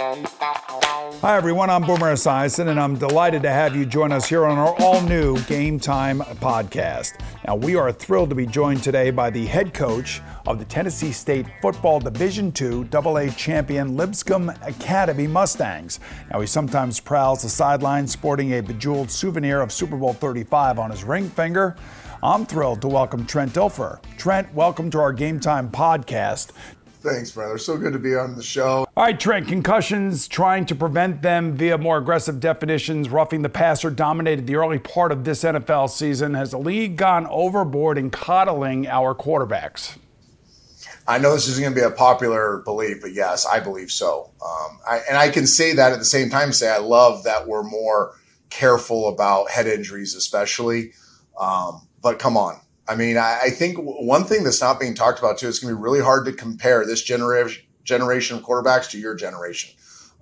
Hi, everyone. I'm Boomer Esiason, and I'm delighted to have you join us here on our all new Game Time podcast. Now, we are thrilled to be joined today by the head coach of the Tennessee State Football Division II AA champion Lipscomb Academy Mustangs. Now, he sometimes prowls the sidelines sporting a bejeweled souvenir of Super Bowl 35 on his ring finger. I'm thrilled to welcome Trent Dilfer. Trent, welcome to our Game Time podcast. Thanks, brother. So good to be on the show. All right, Trent, concussions, trying to prevent them via more aggressive definitions, roughing the passer dominated the early part of this NFL season. Has the league gone overboard in coddling our quarterbacks? I know this isn't going to be a popular belief, but yes, I believe so. Um, I, and I can say that at the same time, say I love that we're more careful about head injuries, especially. Um, but come on, I mean, I, I, think one thing that's not being talked about too is going to be really hard to compare this generation generation of quarterbacks to your generation.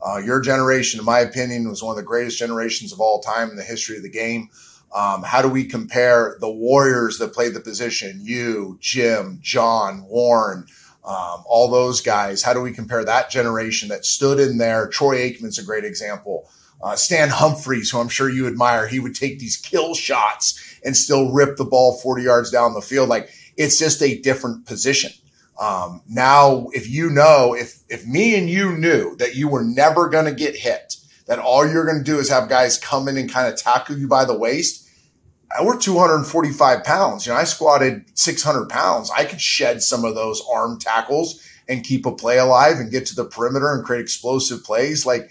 Uh, your generation, in my opinion, was one of the greatest generations of all time in the history of the game. Um, how do we compare the Warriors that played the position? You, Jim, John, Warren, um, all those guys. How do we compare that generation that stood in there? Troy Aikman's a great example. Uh, Stan Humphries, who I'm sure you admire, he would take these kill shots and still rip the ball 40 yards down the field. Like it's just a different position. Um, now, if you know, if, if me and you knew that you were never going to get hit, that all you're going to do is have guys come in and kind of tackle you by the waist, we're 245 pounds. You know, I squatted 600 pounds. I could shed some of those arm tackles and keep a play alive and get to the perimeter and create explosive plays. Like,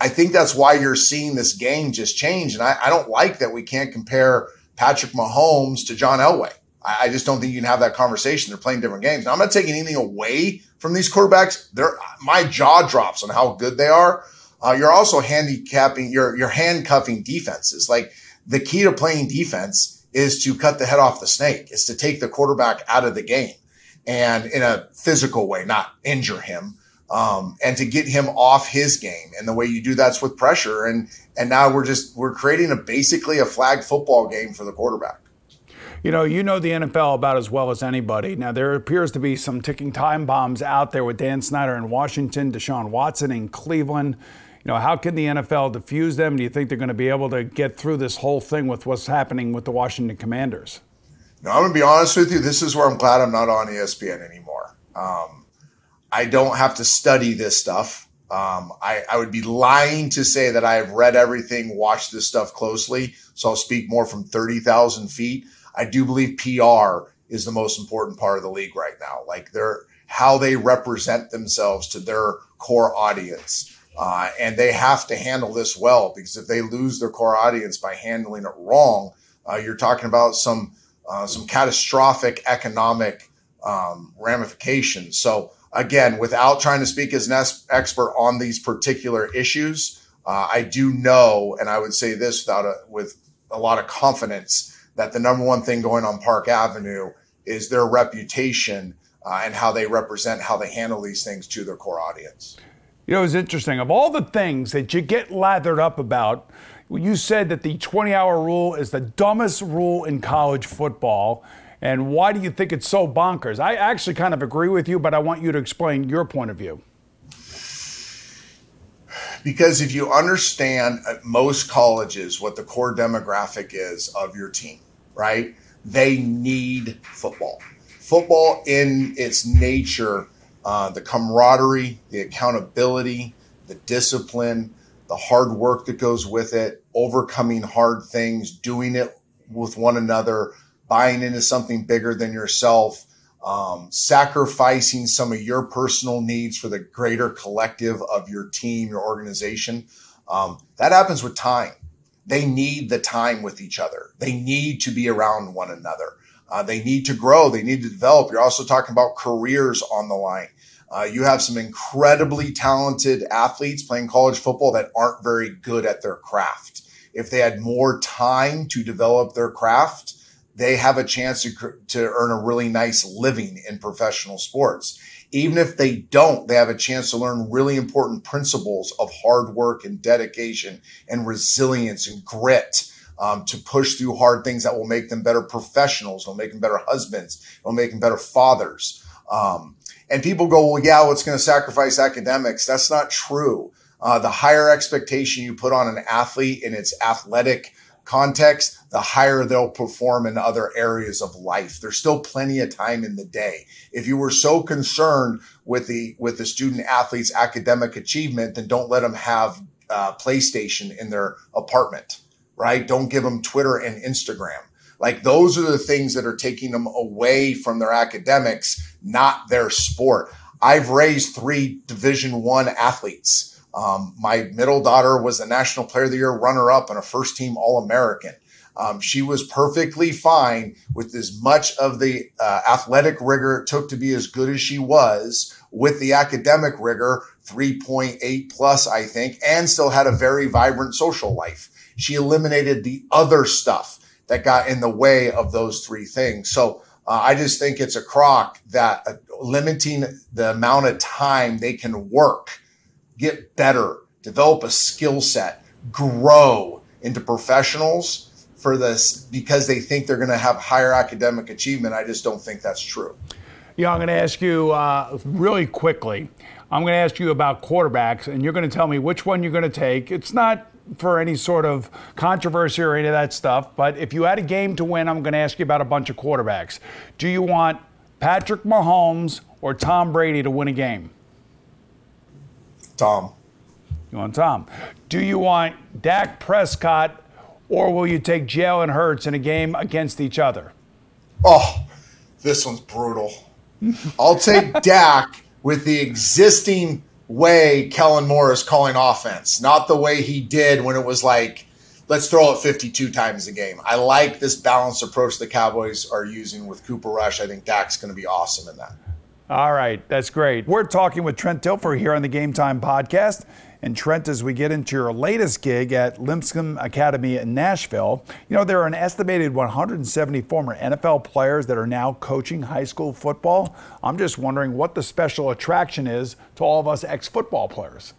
I think that's why you're seeing this game just change. And I, I don't like that we can't compare Patrick Mahomes to John Elway. I, I, just don't think you can have that conversation. They're playing different games. Now, I'm not taking anything away from these quarterbacks. They're, my jaw drops on how good they are. Uh, you're also handicapping, you're, you're handcuffing defenses. Like the key to playing defense is to cut the head off the snake, is to take the quarterback out of the game and in a physical way, not injure him um, and to get him off his game. And the way you do that's with pressure. And and now we're just we're creating a basically a flag football game for the quarterback. You know, you know the NFL about as well as anybody. Now there appears to be some ticking time bombs out there with Dan Snyder in Washington, Deshaun Watson in Cleveland. You know, how can the NFL diffuse them? Do you think they're going to be able to get through this whole thing with what's happening with the Washington Commanders? No, I'm going to be honest with you. This is where I'm glad I'm not on ESPN anymore. Um, I don't have to study this stuff. Um, I, I, would be lying to say that I have read everything, watched this stuff closely. So I'll speak more from 30,000 feet. I do believe PR is the most important part of the league right now. Like they're how they represent themselves to their core audience. Uh, and they have to handle this well because if they lose their core audience by handling it wrong, uh, you're talking about some uh, some catastrophic economic um, ramifications. So again, without trying to speak as an expert on these particular issues, uh, I do know, and I would say this without a, with a lot of confidence, that the number one thing going on Park Avenue is their reputation uh, and how they represent, how they handle these things to their core audience. You know, it's interesting. Of all the things that you get lathered up about, you said that the 20 hour rule is the dumbest rule in college football. And why do you think it's so bonkers? I actually kind of agree with you, but I want you to explain your point of view. Because if you understand at most colleges what the core demographic is of your team, right? They need football. Football, in its nature, uh, the camaraderie, the accountability, the discipline, the hard work that goes with it, overcoming hard things, doing it with one another, buying into something bigger than yourself, um, sacrificing some of your personal needs for the greater collective of your team, your organization. Um, that happens with time. They need the time with each other. They need to be around one another. Uh, they need to grow. They need to develop. You're also talking about careers on the line. Uh, you have some incredibly talented athletes playing college football that aren't very good at their craft. If they had more time to develop their craft, they have a chance to, to earn a really nice living in professional sports. Even if they don't, they have a chance to learn really important principles of hard work and dedication and resilience and grit um, to push through hard things that will make them better professionals, will make them better husbands, will make them better fathers. Um, and people go, well, yeah, what's going to sacrifice academics? That's not true. Uh, the higher expectation you put on an athlete in its athletic context, the higher they'll perform in other areas of life. There's still plenty of time in the day. If you were so concerned with the with the student athlete's academic achievement, then don't let them have uh, PlayStation in their apartment, right? Don't give them Twitter and Instagram. Like those are the things that are taking them away from their academics, not their sport. I've raised three Division One athletes um, my middle daughter was a National Player of the Year runner up and a first team All American. Um, she was perfectly fine with as much of the uh, athletic rigor it took to be as good as she was with the academic rigor, 3.8 plus, I think, and still had a very vibrant social life. She eliminated the other stuff that got in the way of those three things. So uh, I just think it's a crock that uh, limiting the amount of time they can work get better, develop a skill set, grow into professionals for this because they think they're going to have higher academic achievement. I just don't think that's true. Yeah, I'm going to ask you uh, really quickly. I'm going to ask you about quarterbacks, and you're going to tell me which one you're going to take. It's not for any sort of controversy or any of that stuff, but if you had a game to win, I'm going to ask you about a bunch of quarterbacks. Do you want Patrick Mahomes or Tom Brady to win a game? Tom. You want Tom. Do you want Dak Prescott or will you take Jalen Hurts in a game against each other? Oh, this one's brutal. I'll take Dak with the existing way Kellen Moore is calling offense, not the way he did when it was like, let's throw it 52 times a game. I like this balanced approach the Cowboys are using with Cooper Rush. I think Dak's going to be awesome in that. All right, that's great. We're talking with Trent Dilfer here on the Game Time podcast. And Trent, as we get into your latest gig at Lipscomb Academy in Nashville, you know, there are an estimated 170 former NFL players that are now coaching high school football. I'm just wondering what the special attraction is to all of us ex football players.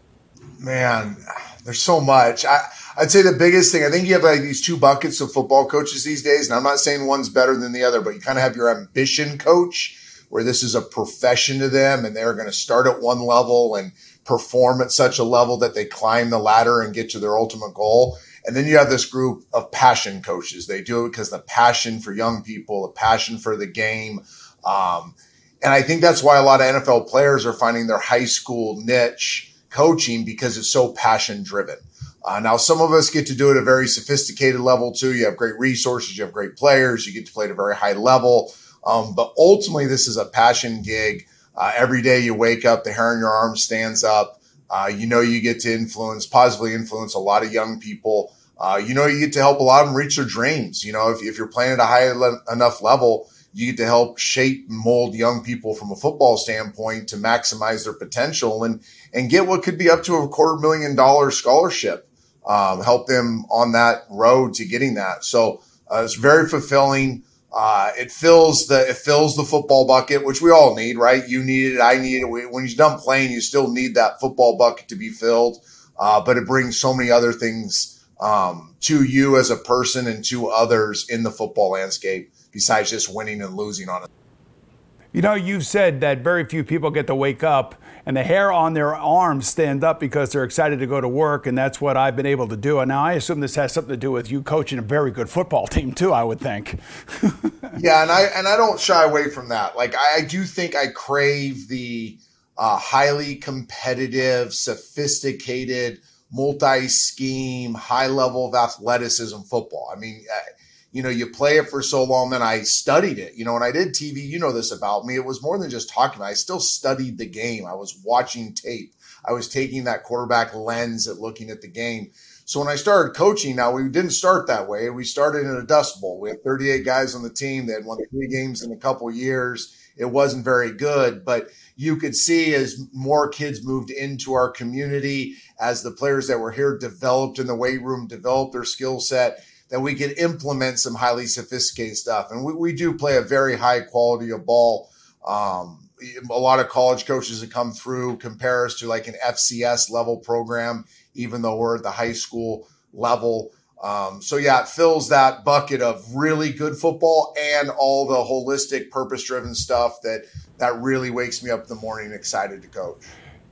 Man, there's so much. I, I'd say the biggest thing, I think you have like these two buckets of football coaches these days. And I'm not saying one's better than the other, but you kind of have your ambition coach where this is a profession to them and they're going to start at one level and perform at such a level that they climb the ladder and get to their ultimate goal. And then you have this group of passion coaches. They do it because the passion for young people, the passion for the game. Um, and I think that's why a lot of NFL players are finding their high school niche coaching because it's so passion driven. Uh, now, some of us get to do it at a very sophisticated level too. You have great resources, you have great players, you get to play at a very high level. Um, but ultimately, this is a passion gig. Uh, every day you wake up, the hair on your arm stands up. Uh, you know, you get to influence, positively influence a lot of young people. Uh, you know, you get to help a lot of them reach their dreams. You know, if, if you're playing at a high le- enough level, you get to help shape and mold young people from a football standpoint to maximize their potential and, and get what could be up to a quarter million dollar scholarship. Um, help them on that road to getting that. So uh, it's very fulfilling. Uh, it fills the it fills the football bucket, which we all need, right? You need it, I need it. When you're done playing, you still need that football bucket to be filled. Uh, but it brings so many other things um, to you as a person and to others in the football landscape besides just winning and losing on it. You know, you've said that very few people get to wake up and the hair on their arms stand up because they're excited to go to work, and that's what I've been able to do. And now I assume this has something to do with you coaching a very good football team too. I would think. yeah, and I and I don't shy away from that. Like I, I do think I crave the uh, highly competitive, sophisticated, multi-scheme, high level of athleticism football. I mean. You know, you play it for so long, then I studied it. You know, when I did TV, you know this about me, it was more than just talking. I still studied the game. I was watching tape. I was taking that quarterback lens at looking at the game. So when I started coaching, now we didn't start that way. We started in a dust bowl. We had 38 guys on the team. that had won three games in a couple years. It wasn't very good, but you could see as more kids moved into our community, as the players that were here developed in the weight room, developed their skill set, that we could implement some highly sophisticated stuff. And we, we do play a very high quality of ball. Um, a lot of college coaches that come through compare us to like an FCS level program, even though we're at the high school level. Um, so yeah, it fills that bucket of really good football and all the holistic, purpose-driven stuff that that really wakes me up in the morning excited to coach.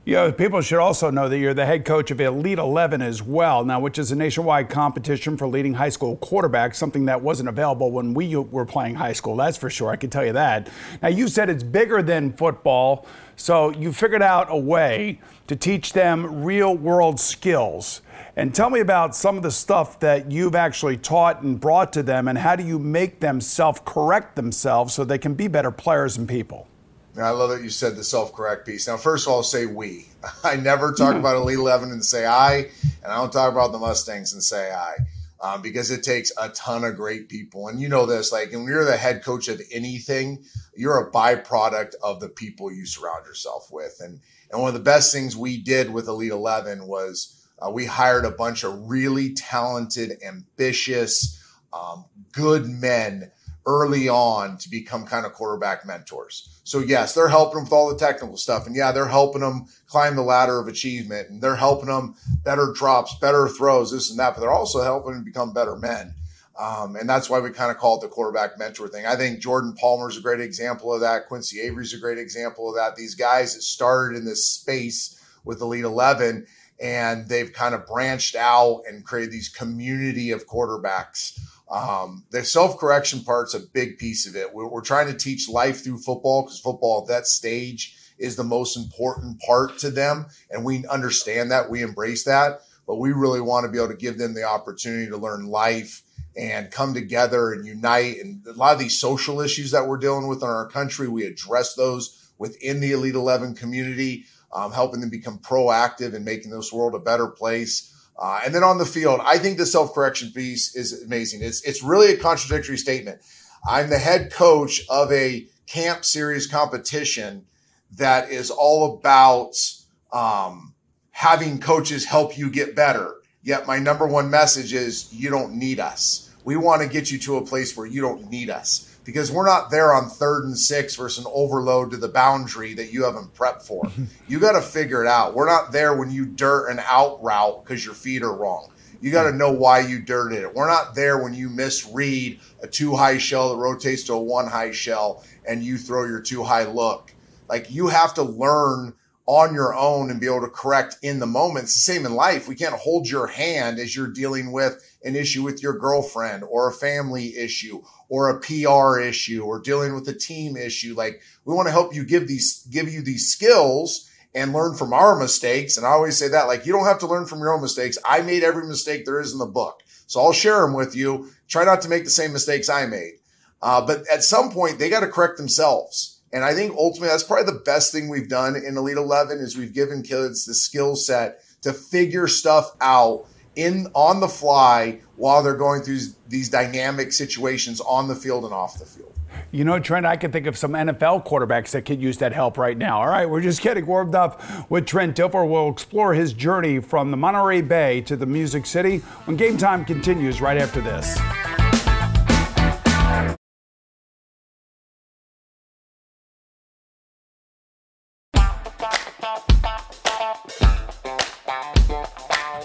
You know, people should also know that you're the head coach of Elite 11 as well, now, which is a nationwide competition for leading high school quarterbacks, something that wasn't available when we were playing high school, that's for sure. I can tell you that. Now, you said it's bigger than football, so you figured out a way to teach them real world skills. And tell me about some of the stuff that you've actually taught and brought to them, and how do you make them self correct themselves so they can be better players and people? I love that you said the self correct piece. Now, first of all, I'll say we. I never talk about Elite 11 and say I, and I don't talk about the Mustangs and say I. Um, because it takes a ton of great people. And you know this, like, when you're the head coach of anything, you're a byproduct of the people you surround yourself with. And and one of the best things we did with Elite 11 was uh, we hired a bunch of really talented, ambitious, um, good men early on to become kind of quarterback mentors. So yes, they're helping them with all the technical stuff. And yeah, they're helping them climb the ladder of achievement and they're helping them better drops, better throws, this and that, but they're also helping them become better men. Um, and that's why we kind of call it the quarterback mentor thing. I think Jordan Palmer is a great example of that. Quincy Avery is a great example of that. These guys that started in this space with Elite 11 and they've kind of branched out and created these community of quarterbacks um, the self correction part's a big piece of it. We're, we're trying to teach life through football because football at that stage is the most important part to them. And we understand that, we embrace that. But we really want to be able to give them the opportunity to learn life and come together and unite. And a lot of these social issues that we're dealing with in our country, we address those within the Elite 11 community, um, helping them become proactive and making this world a better place. Uh, and then on the field, I think the self correction piece is amazing. It's it's really a contradictory statement. I'm the head coach of a camp series competition that is all about um, having coaches help you get better. Yet my number one message is you don't need us. We want to get you to a place where you don't need us because we're not there on third and six versus an overload to the boundary that you haven't prepped for. you got to figure it out. We're not there when you dirt an out route because your feet are wrong. You got to know why you dirted it. We're not there when you misread a two high shell that rotates to a one high shell and you throw your two high look. Like you have to learn on your own and be able to correct in the moment. It's the same in life. We can't hold your hand as you're dealing with an issue with your girlfriend or a family issue or a PR issue or dealing with a team issue. Like we want to help you give these, give you these skills and learn from our mistakes. And I always say that, like, you don't have to learn from your own mistakes. I made every mistake there is in the book. So I'll share them with you. Try not to make the same mistakes I made. Uh, but at some point, they got to correct themselves. And I think ultimately that's probably the best thing we've done in Elite 11 is we've given kids the skill set to figure stuff out in on the fly while they're going through these dynamic situations on the field and off the field. You know, Trent, I can think of some NFL quarterbacks that could use that help right now. All right, we're just getting warmed up with Trent Dilfer. We'll explore his journey from the Monterey Bay to the Music City when game time continues right after this.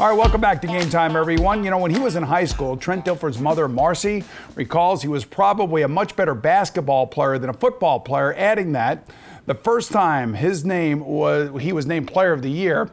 All right, welcome back to Game Time, everyone. You know, when he was in high school, Trent Dilfer's mother, Marcy, recalls he was probably a much better basketball player than a football player, adding that the first time his name was he was named player of the year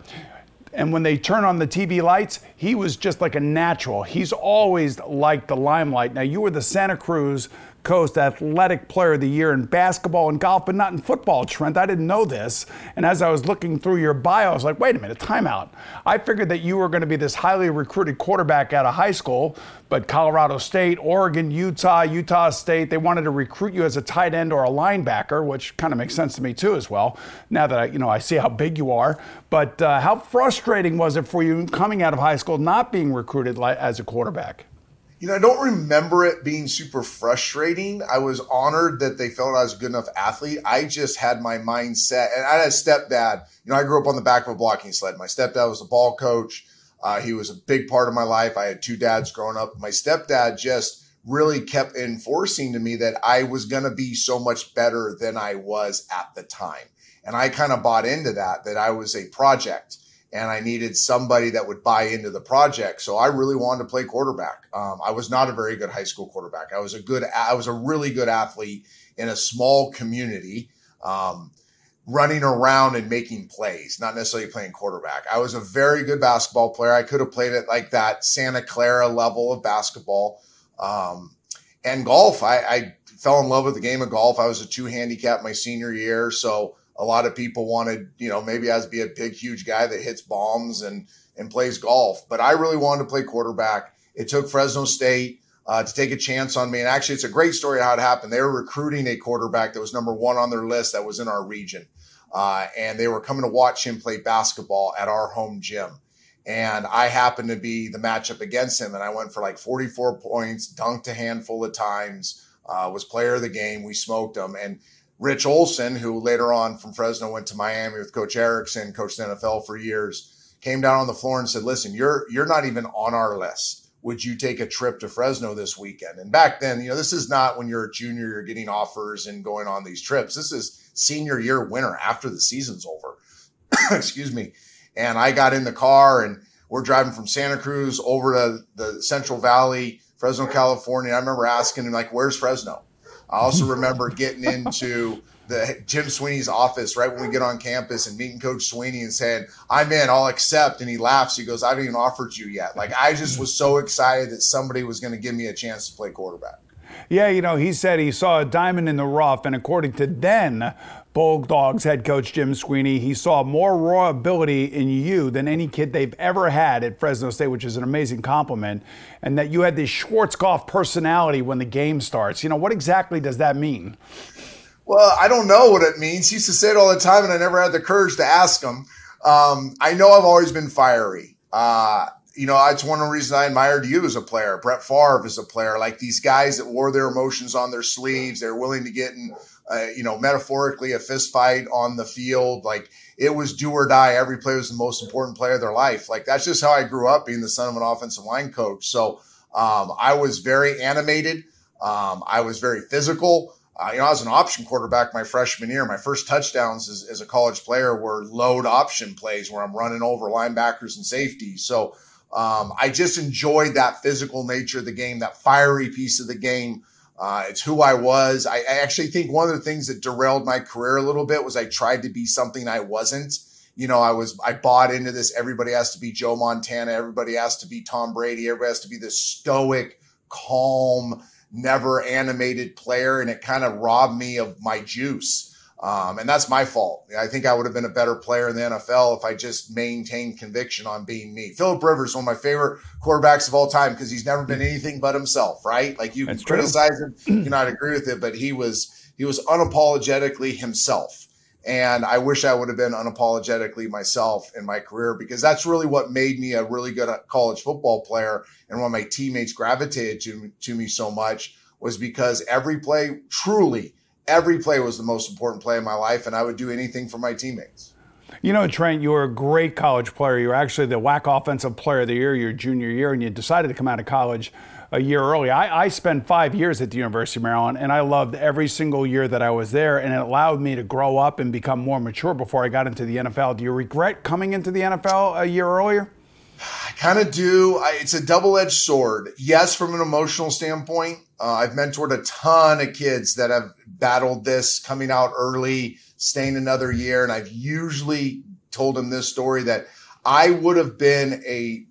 and when they turn on the TV lights, he was just like a natural. He's always liked the limelight. Now, you were the Santa Cruz Coast Athletic Player of the Year in basketball and golf, but not in football, Trent. I didn't know this. And as I was looking through your bio, I was like, wait a minute, timeout. I figured that you were going to be this highly recruited quarterback out of high school, but Colorado State, Oregon, Utah, Utah State, they wanted to recruit you as a tight end or a linebacker, which kind of makes sense to me too as well. Now that I, you know, I see how big you are. But uh, how frustrating was it for you coming out of high school not being recruited as a quarterback? You know, I don't remember it being super frustrating. I was honored that they felt I was a good enough athlete. I just had my mindset, and I had a stepdad. You know, I grew up on the back of a blocking sled. My stepdad was a ball coach. Uh, he was a big part of my life. I had two dads growing up. My stepdad just really kept enforcing to me that I was going to be so much better than I was at the time. And I kind of bought into that, that I was a project and I needed somebody that would buy into the project. So I really wanted to play quarterback. Um, I was not a very good high school quarterback. I was a good, I was a really good athlete in a small community, um, running around and making plays, not necessarily playing quarterback. I was a very good basketball player. I could have played at like that Santa Clara level of basketball. Um, and golf, I, I fell in love with the game of golf. I was a two handicap my senior year. So, a lot of people wanted, you know, maybe as be a big, huge guy that hits bombs and and plays golf. But I really wanted to play quarterback. It took Fresno State uh, to take a chance on me. And actually, it's a great story how it happened. They were recruiting a quarterback that was number one on their list that was in our region. Uh, and they were coming to watch him play basketball at our home gym. And I happened to be the matchup against him. And I went for like 44 points, dunked a handful of times, uh, was player of the game. We smoked them. And Rich Olson, who later on from Fresno went to Miami with Coach Erickson, coached the NFL for years, came down on the floor and said, "Listen, you're you're not even on our list. Would you take a trip to Fresno this weekend?" And back then, you know, this is not when you're a junior, you're getting offers and going on these trips. This is senior year winter after the season's over. Excuse me. And I got in the car and we're driving from Santa Cruz over to the Central Valley, Fresno, California. I remember asking him like, "Where's Fresno?" I also remember getting into the Jim Sweeney's office right when we get on campus and meeting Coach Sweeney and saying, I'm in, I'll accept. And he laughs. He goes, I haven't even offered you yet. Like, I just was so excited that somebody was going to give me a chance to play quarterback. Yeah, you know, he said he saw a diamond in the rough, and according to then Bulldogs head coach Jim Sweeney, he saw more raw ability in you than any kid they've ever had at Fresno State, which is an amazing compliment, and that you had this Schwarzkopf personality when the game starts. You know, what exactly does that mean? Well, I don't know what it means. He used to say it all the time, and I never had the courage to ask him. Um, I know I've always been fiery. Uh, you know, it's one of the reasons I admired you as a player. Brett Favre as a player, like these guys that wore their emotions on their sleeves. They're willing to get in uh, you know, metaphorically a fist fight on the field. Like it was do or die. Every player was the most important player of their life. Like that's just how I grew up being the son of an offensive line coach. So um, I was very animated. Um, I was very physical. Uh, you know, I was an option quarterback my freshman year. My first touchdowns as, as, a college player were load option plays where I'm running over linebackers and safeties. So um, I just enjoyed that physical nature of the game, that fiery piece of the game. Uh, it's who I was. I, I, actually think one of the things that derailed my career a little bit was I tried to be something I wasn't. You know, I was I bought into this. Everybody has to be Joe Montana. Everybody has to be Tom Brady. Everybody has to be this stoic, calm, never animated player, and it kind of robbed me of my juice. Um, and that's my fault. I think I would have been a better player in the NFL if I just maintained conviction on being me. Philip Rivers, one of my favorite quarterbacks of all time, because he's never been anything but himself, right? Like you that's can criticize true. him, you cannot agree with it, but he was he was unapologetically himself. And I wish I would have been unapologetically myself in my career because that's really what made me a really good college football player. And why my teammates gravitated to, to me so much was because every play truly every play was the most important play in my life, and I would do anything for my teammates. You know, Trent, you were a great college player. You were actually the WAC Offensive Player of the Year your junior year, and you decided to come out of college a year early. I, I, spent five years at the University of Maryland, and I loved every single year that I was there, and it allowed me to grow up and become more mature before I got into the NFL. Do you regret coming into the NFL a year earlier? I kind of do. I, it's a double edged sword. Yes, from an emotional standpoint, uh, I've mentored a ton of kids that have battled this coming out early, staying another year. And I've usually told him this story that I would have been a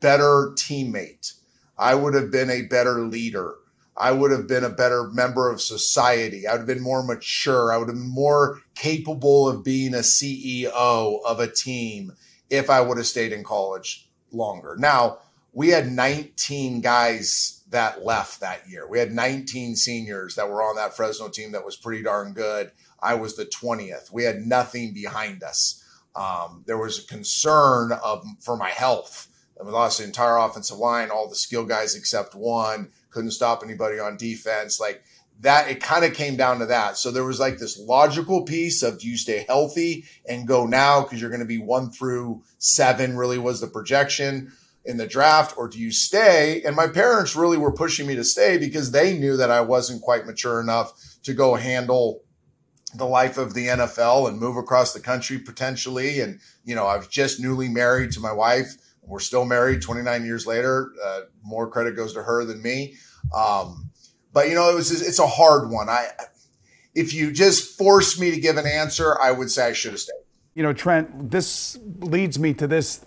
better teammate. I would have been a better leader. I would have been a better member of society. I would have been more mature. I would have been more capable of being a CEO of a team if I would have stayed in college longer. Now, we had 19 guys that left that year. We had 19 seniors that were on that Fresno team that was pretty darn good. I was the 20th. We had nothing behind us. Um, there was a concern of for my health. we lost the entire offensive line, all the skill guys except one couldn't stop anybody on defense. Like that, it kind of came down to that. So there was like this logical piece of do you stay healthy and go now because you're going to be one through seven, really was the projection in the draft, or do you stay? And my parents really were pushing me to stay because they knew that I wasn't quite mature enough to go handle the life of the NFL and move across the country potentially. And, you know, I was just newly married to my wife we're still married 29 years later. Uh, more credit goes to her than me. Um, but you know, it was it's a hard one. I if you just forced me to give an answer, I would say I should have stayed. You know, Trent, this leads me to this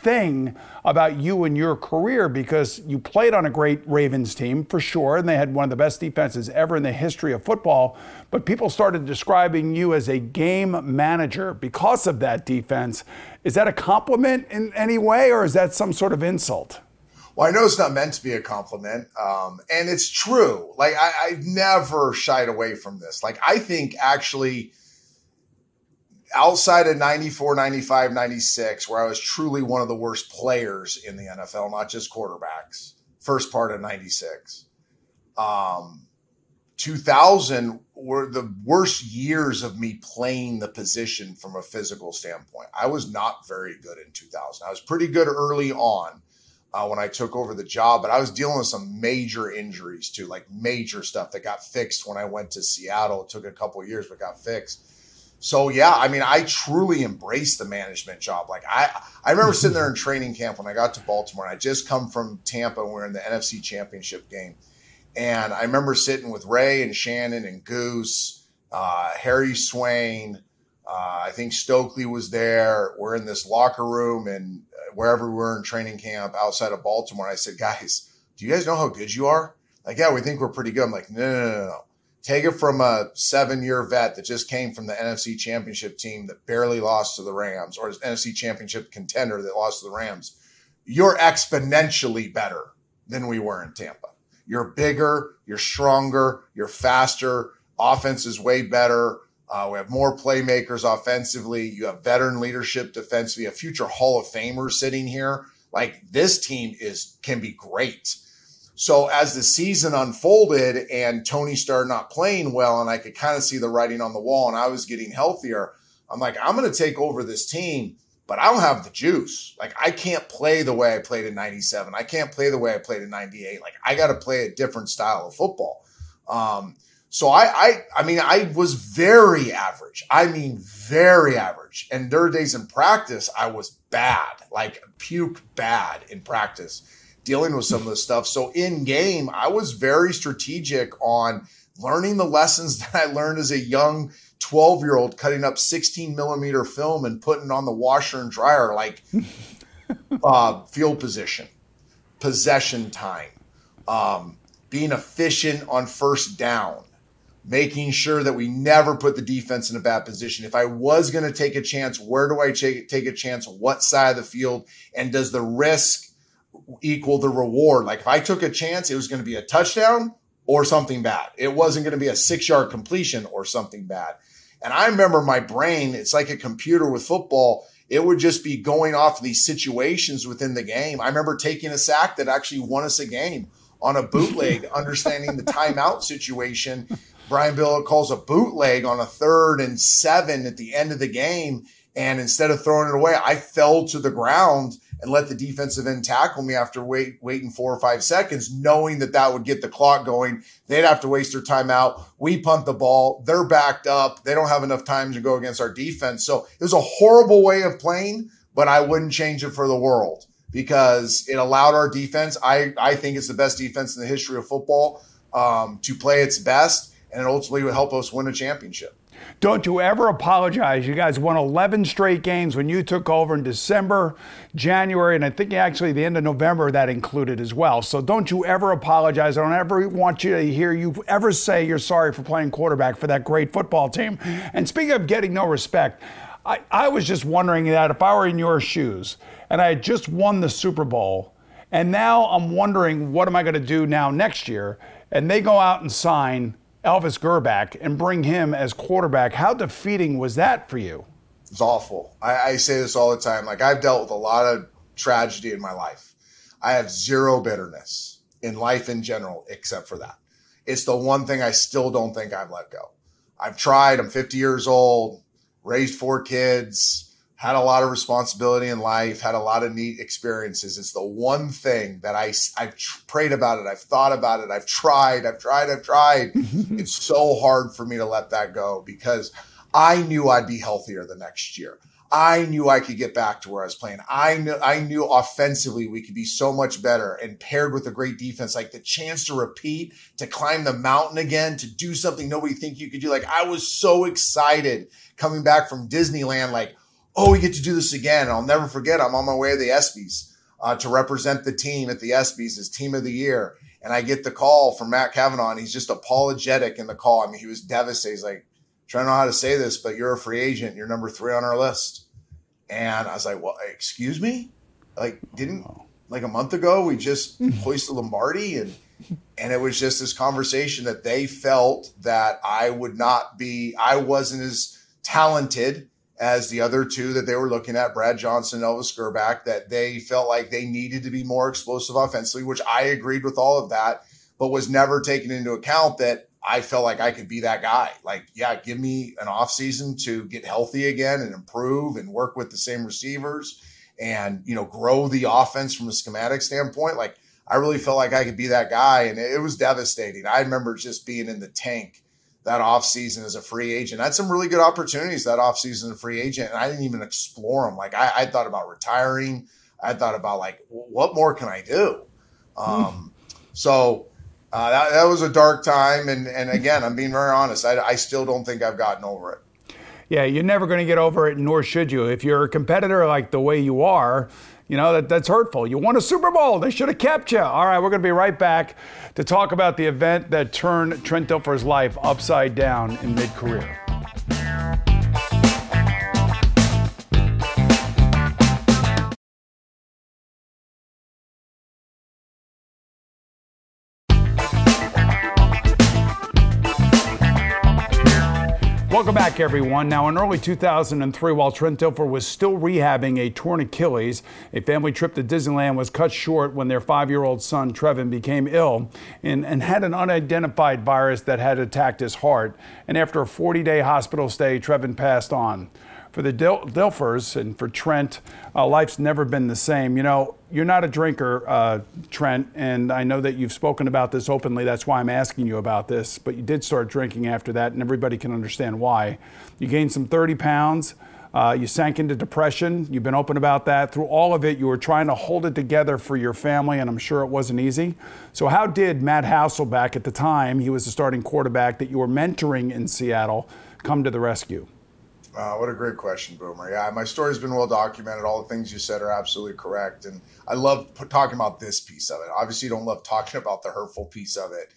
thing about you and your career because you played on a great Ravens team for sure, and they had one of the best defenses ever in the history of football. But people started describing you as a game manager because of that defense. Is that a compliment in any way, or is that some sort of insult? Well, I know it's not meant to be a compliment, um, and it's true. Like I, I've never shied away from this. Like I think actually outside of 94, 95, 96, where I was truly one of the worst players in the NFL, not just quarterbacks, first part of 96. Um, 2000 were the worst years of me playing the position from a physical standpoint. I was not very good in 2000. I was pretty good early on uh, when I took over the job, but I was dealing with some major injuries too, like major stuff that got fixed when I went to Seattle. It took a couple years, but got fixed. So yeah, I mean, I truly embraced the management job. Like I, I remember sitting there in training camp when I got to Baltimore. And I just come from Tampa. And we are in the NFC Championship game, and I remember sitting with Ray and Shannon and Goose, uh, Harry Swayne. Uh, I think Stokley was there. We're in this locker room and uh, wherever we were in training camp outside of Baltimore. I said, guys, do you guys know how good you are? Like, yeah, we think we're pretty good. I'm like, no, no, no, no. Take it from a seven year vet that just came from the NFC championship team that barely lost to the Rams or an NFC championship contender that lost to the Rams. You're exponentially better than we were in Tampa. You're bigger, you're stronger, you're faster. Offense is way better. Uh, we have more playmakers offensively. You have veteran leadership defensively, a future Hall of Famer sitting here. Like this team is can be great. So as the season unfolded and Tony started not playing well, and I could kind of see the writing on the wall, and I was getting healthier, I'm like, I'm going to take over this team, but I don't have the juice. Like I can't play the way I played in '97. I can't play the way I played in '98. Like I got to play a different style of football. Um, so I, I, I mean, I was very average. I mean, very average. And there were days in practice I was bad, like puke bad in practice dealing with some of this stuff. So in game, I was very strategic on learning the lessons that I learned as a young 12 year old cutting up 16 millimeter film and putting on the washer and dryer, like uh, field position, possession time, um, being efficient on first down, making sure that we never put the defense in a bad position. If I was going to take a chance, where do I take, take a chance? What side of the field? And does the risk equal the reward. Like if I took a chance, it was going to be a touchdown or something bad. It wasn't going to be a six yard completion or something bad. And I remember my brain, it's like a computer with football. It would just be going off these situations within the game. I remember taking a sack that actually won us a game on a bootleg, understanding the timeout situation. Brian Billick calls a bootleg on a third and seven at the end of the game. And instead of throwing it away, I fell to the ground and let the defensive end tackle me after wait, waiting four or five seconds, knowing that that would get the clock going. They'd have to waste their timeout. We punt the ball. They're backed up. They don't have enough time to go against our defense. So it was a horrible way of playing, but I wouldn't change it for the world because it allowed our defense. I, I think it's the best defense in the history of football um, to play its best, and it ultimately would help us win a championship. Don't you ever apologize. You guys won 11 straight games when you took over in December, January, and I think actually the end of November that included as well. So don't you ever apologize. I don't ever want you to hear you ever say you're sorry for playing quarterback for that great football team. And speaking of getting no respect, I, I was just wondering that if I were in your shoes and I had just won the Super Bowl, and now I'm wondering what am I going to do now next year, and they go out and sign Elvis Grbac and bring him as quarterback. How defeating was that for you? It's awful. I, I, say this all the time. Like I've dealt with a lot of tragedy in my life. I have zero bitterness in life in general, except for that. It's the one thing I still don't think I've let go. I've tried. I'm 50 years old, raised four kids, had a lot of responsibility in life, had a lot of neat experiences. It's the one thing that I, I've prayed about it. I've thought about it. I've tried, I've tried, I've tried. it's so hard for me to let that go because I knew I'd be healthier the next year. I knew I could get back to where I was playing. I knew I knew offensively we could be so much better and paired with a great defense, like the chance to repeat, to climb the mountain again, to do something nobody think you could do. Like I was so excited coming back from Disneyland, like, oh, we get to do this again. And I'll never forget, I'm on my way to the ESPYs uh, to represent the team at the ESPYs as team of the year. And I get the call from Matt Cavanaugh, and he's just apologetic in the call. I mean, he was devastated. He's like, trying to know how to say this, but you're a free agent. You're number three on our list. And I was like, well, excuse me? Like, didn't like a month ago we just hoisted Lombardi and and it was just this conversation that they felt that I would not be, I wasn't as talented as the other two that they were looking at, Brad Johnson, Elvis Grbac, that they felt like they needed to be more explosive offensively, which I agreed with all of that, but was never taken into account that I felt like I could be that guy. Like, yeah, give me an offseason to get healthy again and improve and work with the same receivers and, you know, grow the offense from a schematic standpoint. Like, I really felt like I could be that guy. And it was devastating. I remember just being in the tank that offseason as a free agent. I had some really good opportunities that offseason as a free agent, and I didn't even explore them. Like I, I thought about retiring. I thought about like, what more can I do? Um, so uh, that, that, was a dark time. And, and again, I'm being very honest. I, I still don't think I've gotten over it. Yeah, you're never going to get over it, nor should you. If you're a competitor like the way you are, you know, that, that's hurtful. You won a Super Bowl. They should have kept you. All right, we're going to be right back to talk about the event that turned Trent Dilfer's life upside down in mid career. Everyone. Now, in early 2003, while Trent Dilfer was still rehabbing a torn Achilles, a family trip to Disneyland was cut short when their five year old son, Trevin, became ill and, and had an unidentified virus that had attacked his heart. And after a 40 day hospital stay, Trevin passed on for the Dil- Dilfers and for Trent, uh, life's never been the same. You know, you're not a drinker, uh, Trent, and I know that you've spoken about this openly. That's why I'm asking you about this. But you did start drinking after that, and everybody can understand why. You gained some 30 pounds. Uh, you sank into depression. You've been open about that. Through all of it, you were trying to hold it together for your family, and I'm sure it wasn't easy. So, how did Matt Hasselbeck at the time, he was the starting quarterback that you were mentoring in Seattle, come to the rescue? Uh, what a great question, Boomer. Yeah, my story's been well documented. All the things you said are absolutely correct. And I love p- talking about this piece of it. Obviously, you don't love talking about the hurtful piece of it.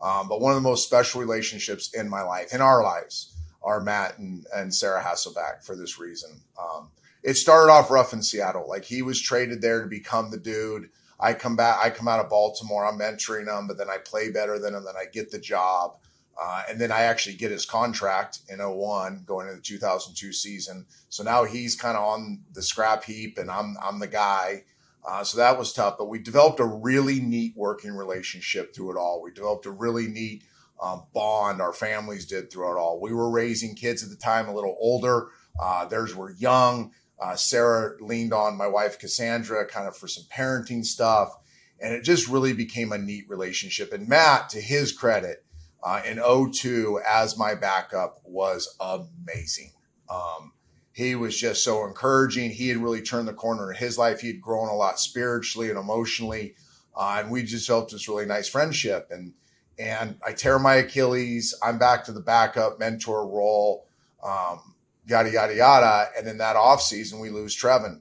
Um, but one of the most special relationships in my life, in our lives, are Matt and, and Sarah Hasselbeck for this reason. Um, it started off rough in Seattle. Like he was traded there to become the dude. I come back, I come out of Baltimore, I'm mentoring him, but then I play better than him, then I get the job. Uh, and then I actually get his contract in 01 going into the 2002 season. So now he's kind of on the scrap heap and I'm, I'm the guy. Uh, so that was tough, but we developed a really neat working relationship through it all. We developed a really neat um, bond our families did through it all. We were raising kids at the time a little older. Uh, theirs were young. Uh, Sarah leaned on my wife Cassandra kind of for some parenting stuff. And it just really became a neat relationship. And Matt, to his credit, uh, in 02 as my backup was amazing. Um, he was just so encouraging. He had really turned the corner in his life. He had grown a lot spiritually and emotionally. Uh, and we just built this really nice friendship. And and I tear my Achilles. I'm back to the backup mentor role, um, yada, yada, yada. And in that offseason, we lose Trevin.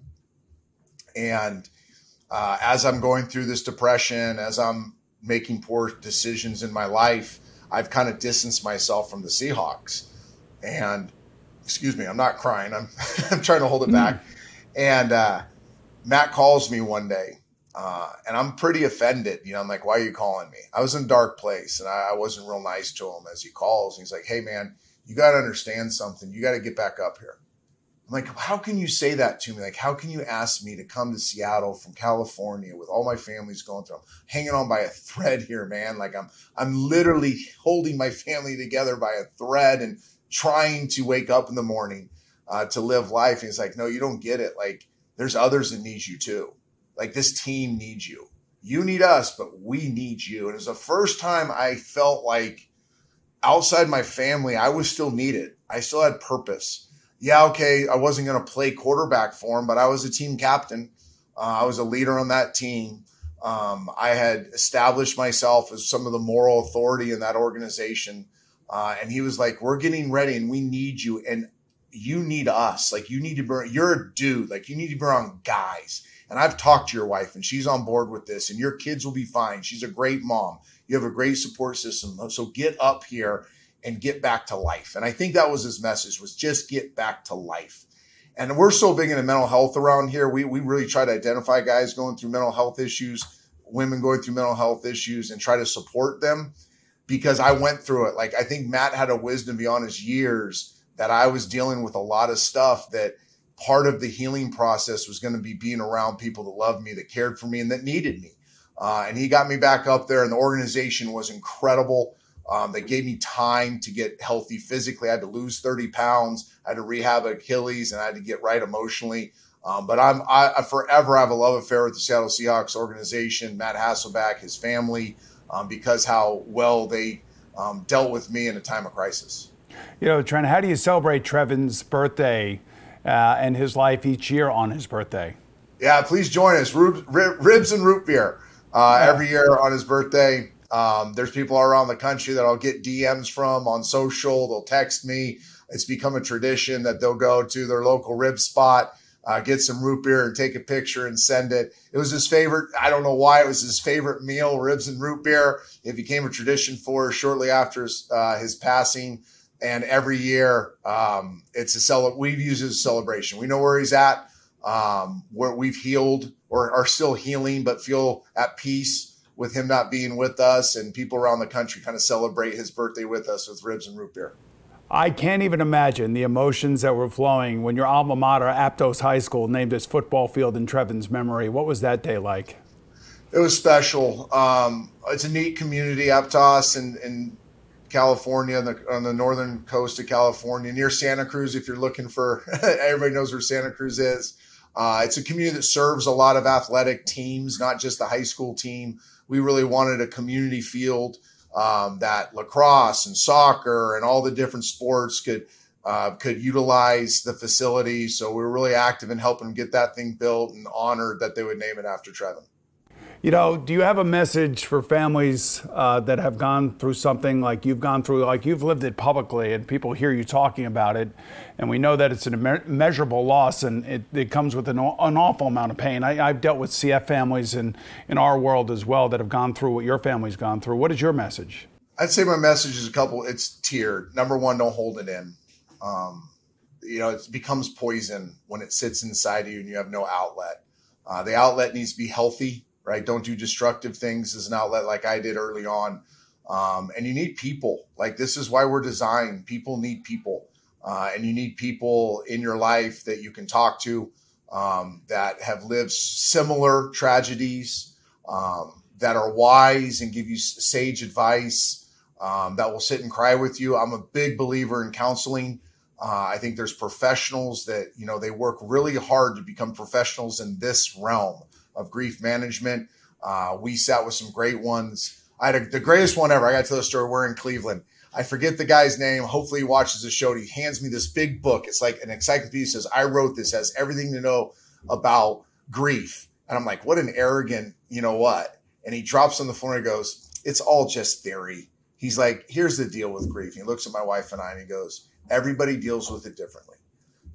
And uh, as I'm going through this depression, as I'm making poor decisions in my life, I've kind of distanced myself from the Seahawks. And excuse me, I'm not crying. I'm I'm trying to hold it back. And uh, Matt calls me one day, uh, and I'm pretty offended. You know, I'm like, "Why are you calling me?" I was in a dark place, and I, I wasn't real nice to him as he calls. And he's like, "Hey, man, you got to understand something. You got to get back up here." I'm like, how can you say that to me? Like, how can you ask me to come to Seattle from California with all my family's going through? I'm hanging on by a thread here, man. Like I'm, I'm literally holding my family together by a thread and trying to wake up in the morning uh, to live life. And he's like, no, you don't get it. Like there's others that need you too. Like this team needs you. You need us, but we need you. And it was the first time I felt like outside my family, I was still needed. I still had purpose yeah, okay, I wasn't going to play quarterback for him, but I was a team captain. Uh, I was a leader on that team. Um, I had established myself as some of the moral authority in that organization. Uh, and he was like, We're getting ready and we need you. And you need us. Like, you need to bring, you're a dude. Like, you need to bring guys. And I've talked to your wife and she's on board with this, and your kids will be fine. She's a great mom. You have a great support system. So get up here and get back to life. And I think that was his message was just get back to life. And we're so big into mental health around here. We, we really try to identify guys going through mental health issues, women going through mental health issues and try to support them because I went through it. Like I think Matt had a wisdom beyond his years that I was dealing with a lot of stuff that part of the healing process was going to be being around people that loved me, that cared for me, and that needed me. Uh, and he got me back up there, and the organization was incredible. Um, they gave me time to get healthy physically. I had to lose 30 pounds. I had to rehab Achilles and I had to get right emotionally. Um, but I'm I, I, forever have a love affair with the Seattle Seahawks organization, Matt Hasselbeck, his family, um, because how well they um, dealt with me in a time of crisis. You know, Trent, how do you celebrate Trevin's birthday uh, and his life each year on his birthday? Yeah, please join us. ribs and root beer uh, every year on his birthday. Um, there's people around the country that I'll get DMs from on social. They'll text me. It's become a tradition that they'll go to their local rib spot, uh, get some root beer and take a picture and send it. It was his favorite. I don't know why it was his favorite meal, ribs and root beer. It became a tradition for shortly after his, uh, his passing. And every year, um, it's a cel- we've used it as a celebration. We know where he's at, um, where we've healed or are still healing, but feel at peace with him not being with us and people around the country kind of celebrate his birthday with us with ribs and root beer. I can't even imagine the emotions that were flowing when your alma mater, Aptos High School, named its football field in Trevin's memory. What was that day like? It was special. Um, it's a neat community, Aptos, in, in California, on the, on the northern coast of California, near Santa Cruz. If you're looking for, everybody knows where Santa Cruz is. Uh, it's a community that serves a lot of athletic teams, not just the high school team we really wanted a community field um, that lacrosse and soccer and all the different sports could uh, could utilize the facility. So we were really active in helping get that thing built and honored that they would name it after Trevin. You know, do you have a message for families uh, that have gone through something like you've gone through, like you've lived it publicly, and people hear you talking about it, and we know that it's an immeasurable loss, and it, it comes with an, an, awful amount of pain. I, have dealt with CF families in, in our world as well that have gone through what your family's gone through. What is your message? I'd say my message is a couple. It's tiered. Number one, don't hold it in. Um, you know, it becomes poison when it sits inside you and you have no outlet. Uh, the outlet needs to be healthy right? Don't do destructive things as an outlet like I did early on. Um, and you need people. Like this is why we're designed. People need people, uh, and you need people in your life that you can talk to um, that have lived similar tragedies, um, that are wise and give you sage advice, um, that will sit and cry with you. I'm a big believer in counseling. Uh, I think there's professionals that you know they work really hard to become professionals in this realm of grief management. Uh, we sat with some great ones. I had a, the greatest one ever. I got to tell the story. We're in Cleveland. I forget the guy's name. Hopefully, he watches the show. He hands me this big book. It's like an encyclopedia. He says, "I wrote this. Has everything to know about grief." And I'm like, "What an arrogant, you know what?" And he drops on the floor and goes, it's all just theory. He's like, here's the deal with grief. And he looks at my wife and I and he goes, everybody deals with it differently.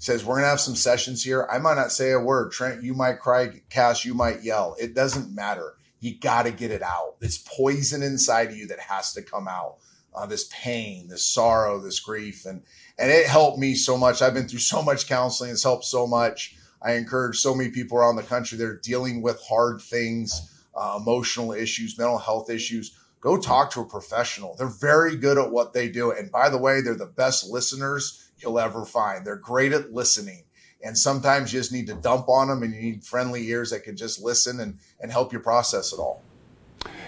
Says, we're to have some sessions here. I might not say a word. Trent, you might cry. Cass, you might yell. It doesn't matter. You got to get it out. It's poison inside of you that has to come out. Uh, this pain, this sorrow, this grief. And, and it helped me so much. I've been through so much counseling. It's helped so much. I encourage so many people around the country that are dealing with hard things, uh, emotional issues, mental health issues. Go talk to a professional. They're very good at what they do. And by the way, they're the best listeners you'll ever find. They're great at listening. And sometimes you just need to dump on them and you need friendly ears that can just listen and, and help you process it all.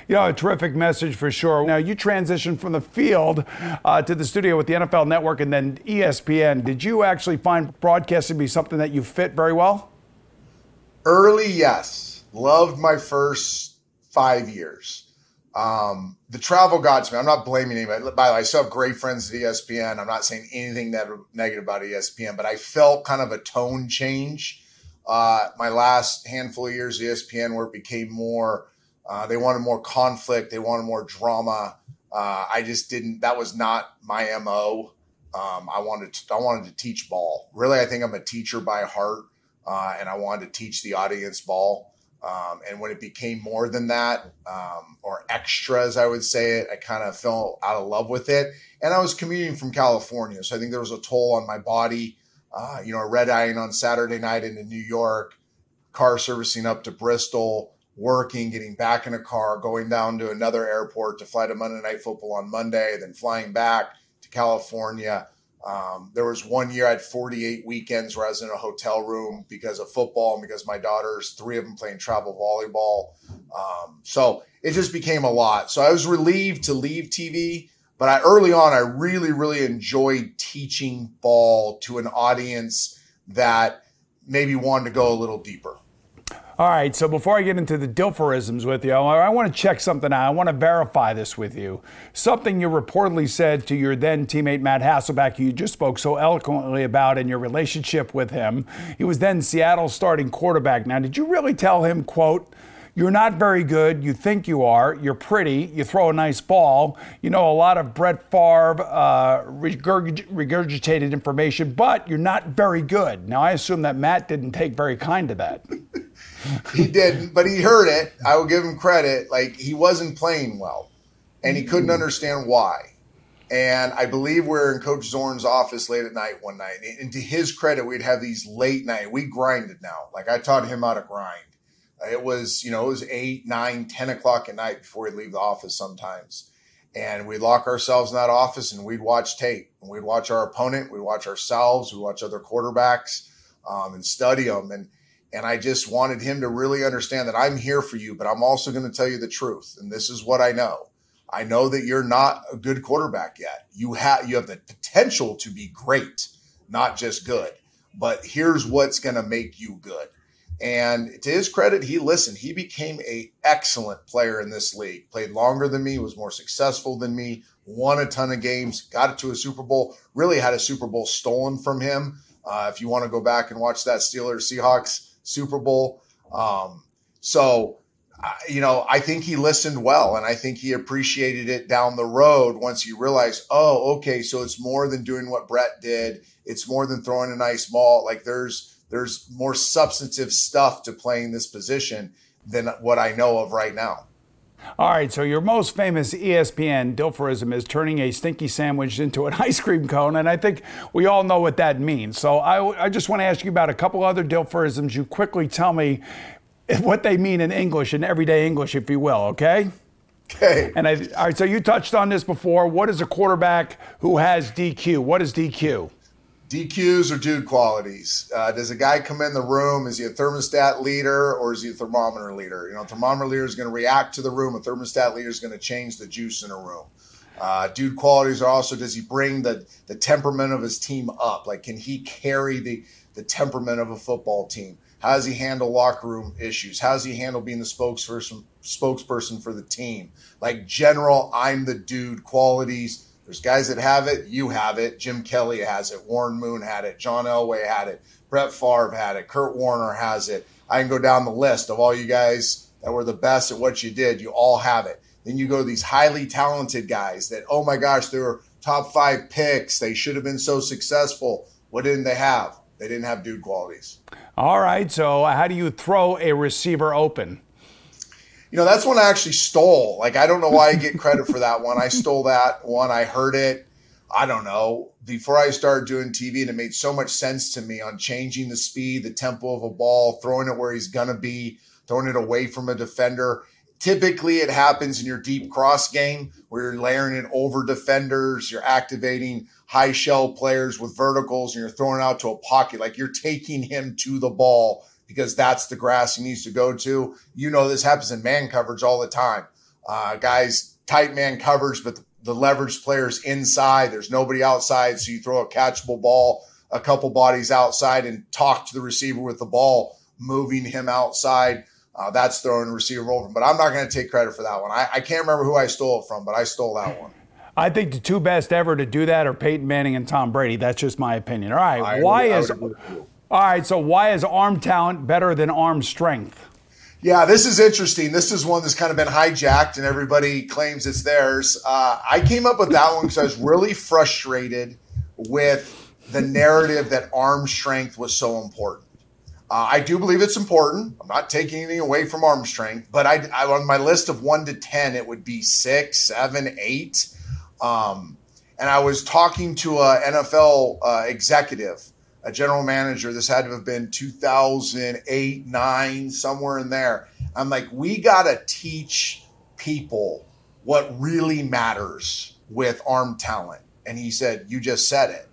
You know, a terrific message for sure. Now, you transitioned from the field uh, to the studio with the NFL Network and then ESPN. Did you actually find broadcasting to be something that you fit very well? Early, yes. Loved my first five years. Um, the travel got to me. I'm not blaming anybody. By the way, I still have great friends at ESPN. I'm not saying anything that negative about ESPN, but I felt kind of a tone change. Uh, my last handful of years at ESPN, where it became more uh, they wanted more conflict. They wanted more drama. Uh, I just didn't. That was not my mo. Um, I wanted to, I wanted to teach ball. Really, I think I'm a teacher by heart, uh, and I wanted to teach the audience ball. Um, and when it became more than that, um, or extra, as I would say it, I kind of fell out of love with it. And I was commuting from California, so I think there was a toll on my body. Uh, you know, red eyeing on Saturday night into New York, car servicing up to Bristol working, getting back in a car, going down to another airport to fly to Monday Night Football on Monday, then flying back to California. Um, there was one year I had 48 weekends where I was in a hotel room because of football and because my daughters, three of them playing travel volleyball. Um, so it just became a lot. So I was relieved to leave TV, but I early on I really, really enjoyed teaching ball to an audience that maybe wanted to go a little deeper. All right, so before I get into the Dilferisms with you, I want to check something out. I want to verify this with you. Something you reportedly said to your then teammate Matt Hasselbeck, you just spoke so eloquently about in your relationship with him. He was then Seattle's starting quarterback. Now, did you really tell him, quote, you're not very good. You think you are. You're pretty. You throw a nice ball. You know a lot of Brett Favre uh, regurg- regurgitated information, but you're not very good. Now, I assume that Matt didn't take very kind to that. he didn't, but he heard it. I will give him credit. Like he wasn't playing well, and he couldn't understand why. And I believe we're in Coach Zorn's office late at night one night. And to his credit, we'd have these late night. We grinded now. Like I taught him how to grind. It was, you know, it was eight, nine, ten o'clock at night before we'd leave the office sometimes. And we'd lock ourselves in that office and we'd watch tape. And we'd watch our opponent, we'd watch ourselves, we'd watch other quarterbacks um, and study them. And and I just wanted him to really understand that I'm here for you, but I'm also going to tell you the truth. And this is what I know. I know that you're not a good quarterback yet. You have you have the potential to be great, not just good. But here's what's going to make you good. And to his credit, he listened. He became a excellent player in this league. Played longer than me, was more successful than me, won a ton of games, got it to a Super Bowl. Really had a Super Bowl stolen from him. Uh, if you want to go back and watch that Steelers Seahawks Super Bowl. Um, so, you know, I think he listened well and I think he appreciated it down the road once he realized, oh, okay, so it's more than doing what Brett did. It's more than throwing a nice ball. Like there's there's more substantive stuff to playing this position than what I know of right now. All right, so your most famous ESPN Dilferism is turning a stinky sandwich into an ice cream cone, and I think we all know what that means. So I, I just want to ask you about a couple other Dilferisms. You quickly tell me what they mean in English, in everyday English, if you will, okay? Okay. And I, all right, so you touched on this before. What is a quarterback who has DQ? What is DQ? DQs or dude qualities. Uh, does a guy come in the room? Is he a thermostat leader or is he a thermometer leader? You know, thermometer leader is going to react to the room. A thermostat leader is going to change the juice in a room. Uh, dude qualities are also does he bring the the temperament of his team up? Like, can he carry the the temperament of a football team? How does he handle locker room issues? How does he handle being the spokesperson spokesperson for the team? Like general, I'm the dude qualities there's guys that have it. You have it. Jim Kelly has it. Warren Moon had it. John Elway had it. Brett Favre had it. Kurt Warner has it. I can go down the list of all you guys that were the best at what you did. You all have it. Then you go to these highly talented guys that, oh my gosh, they were top five picks. They should have been so successful. What didn't they have? They didn't have dude qualities. All right. So, how do you throw a receiver open? You know, that's one I actually stole. Like, I don't know why I get credit for that one. I stole that one. I heard it. I don't know, before I started doing TV, and it made so much sense to me on changing the speed, the tempo of a ball, throwing it where he's going to be, throwing it away from a defender. Typically, it happens in your deep cross game where you're layering in over defenders, you're activating high shell players with verticals, and you're throwing out to a pocket. Like you're taking him to the ball because that's the grass he needs to go to. You know, this happens in man coverage all the time. Uh, guys, tight man coverage, but the, the leveraged players inside, there's nobody outside. So you throw a catchable ball, a couple bodies outside, and talk to the receiver with the ball, moving him outside uh, that's throwing a receiver over. But I'm not going to take credit for that one. I, I, can't remember who I stole it from, but I stole that one. I think the two best ever to do that are Peyton Manning and Tom Brady. That's just my opinion. All right, I why is all right? So why is arm talent better than arm strength? Yeah, this is interesting. This is one that's kind of been hijacked, and everybody claims it's theirs. Uh, I came up with that one because I was really frustrated with the narrative that arm strength was so important. Uh, I do believe it's important. I'm not taking anything away from arm strength, but I, I on my list of one to ten, it would be six, seven, eight. Um, and I was talking to an NFL uh, executive, a general manager. This had to have been 2008, nine, somewhere in there. I'm like, we got to teach people what really matters with arm talent. And he said, You just said it.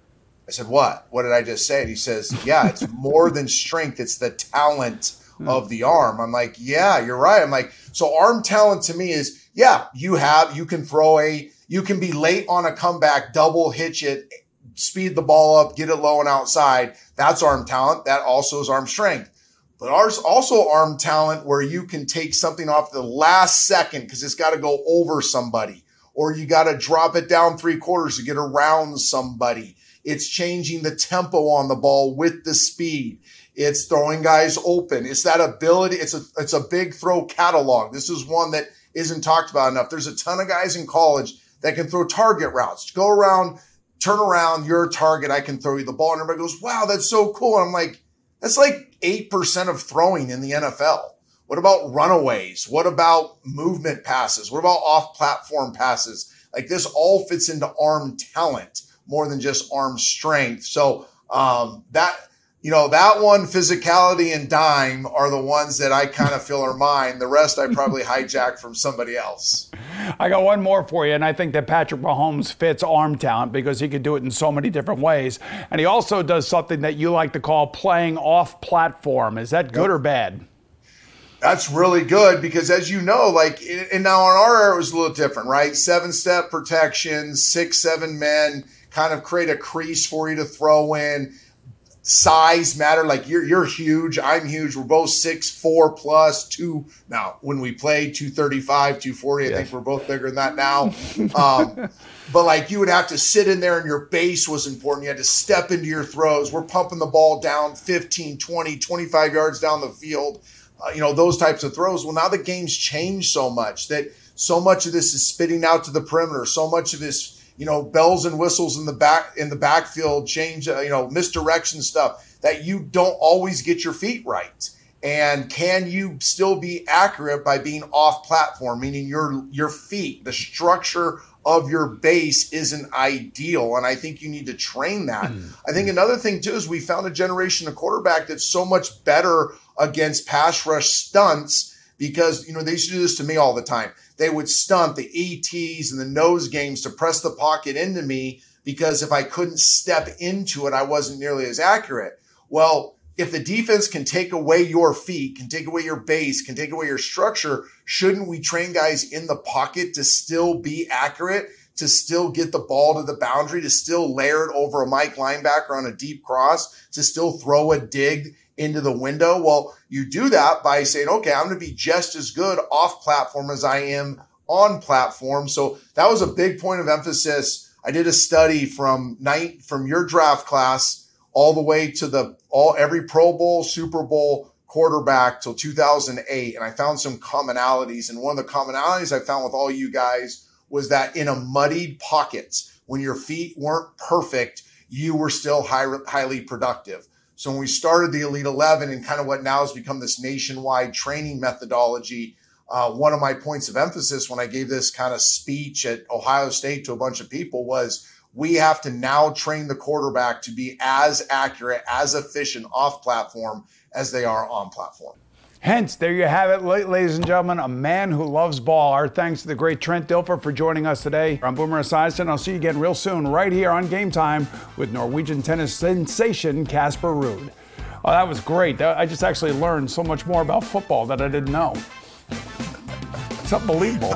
I said, What? What did I just say? And he says, Yeah, it's more than strength, it's the talent hmm. of the arm. I'm like, Yeah, you're right. I'm like, So arm talent to me is, yeah, you have, you can throw a, you can be late on a comeback, double hitch it, speed the ball up, get it low and outside. That's arm talent. That also is arm strength. But ours also arm talent where you can take something off the last second because it's got to go over somebody, or you got to drop it down three quarters to get around somebody it's changing the tempo on the ball with the speed. It's throwing guys open. It's that ability. It's a, it's a big throw catalog. This is one that isn't talked about enough. There's a ton of guys in college that can throw target routes. Go around, turn around, you're a target. I can throw you the ball. And everybody goes, wow, that's so cool. And I'm like, that's like 8% of throwing in the NFL. What about runaways? What about movement passes? What about off platform passes? Like this all fits into arm talent more than just arm strength. So um, that you know that one, physicality and dime are the ones that I kind of feel are mine. The rest I probably hijack from somebody else. I got one more for you, and I think that Patrick Mahomes fits arm talent because he could do it in so many different ways, and he also does something that you like to call playing off platform. Is that good yep. or bad? That's really good because, as you know, like, and now in our era, it was a little different, right? Seven step protection, six, seven men kind of create a crease for you to throw in. Size matter. Like you're you're huge. I'm huge. We're both six four plus two. Now when we play 235, 240, I think we're both bigger than that now. Um, but like you would have to sit in there and your base was important. You had to step into your throws. We're pumping the ball down 15, 20, 25 yards down the field. Uh, you know, those types of throws. Well, now the game's changed so much that so much of this is spitting out to the perimeter. So much of this you know, bells and whistles in the back in the backfield, change, uh, you know, misdirection stuff that you don't always get your feet right. And can you still be accurate by being off platform, meaning your your feet, the structure of your base isn't ideal. And I think you need to train that. Mm-hmm. I think another thing too is we found a generation of quarterback that's so much better against pass rush stunts because you know they used to do this to me all the time they would stunt the ETs and the nose games to press the pocket into me because if I couldn't step into it, I wasn't nearly as accurate. Well, if the defense can take away your feet, can take away your base, can take away your structure, shouldn't we train guys in the pocket to still be accurate, to still get the ball to the boundary, to still layer it over a Mike linebacker on a deep cross, to still throw a dig into the window. Well, you do that by saying, okay, I'm going to be just as good off platform as I am on platform. So that was a big point of emphasis. I did a study from night from your draft class all the way to the all every Pro Bowl, Super Bowl quarterback till 2008, and I found some commonalities. And one of the commonalities I found with all you guys was that in a muddied pockets, when your feet weren't perfect, you were still high, highly productive. So when we started the Elite 11 and kind of what now has become this nationwide training methodology, uh, one of my points of emphasis when I gave this kind of speech at Ohio State to a bunch of people was we have to now train the quarterback to be as accurate, as efficient off platform as they are on platform. Hence, there you have it, ladies and gentlemen, a man who loves ball. Our thanks to the great Trent Dilfer for joining us today. I'm Boomer Esiason. I'll see you again real soon, right here on Game Time with Norwegian tennis sensation Casper Ruud. Oh, that was great. I just actually learned so much more about football that I didn't know. It's unbelievable.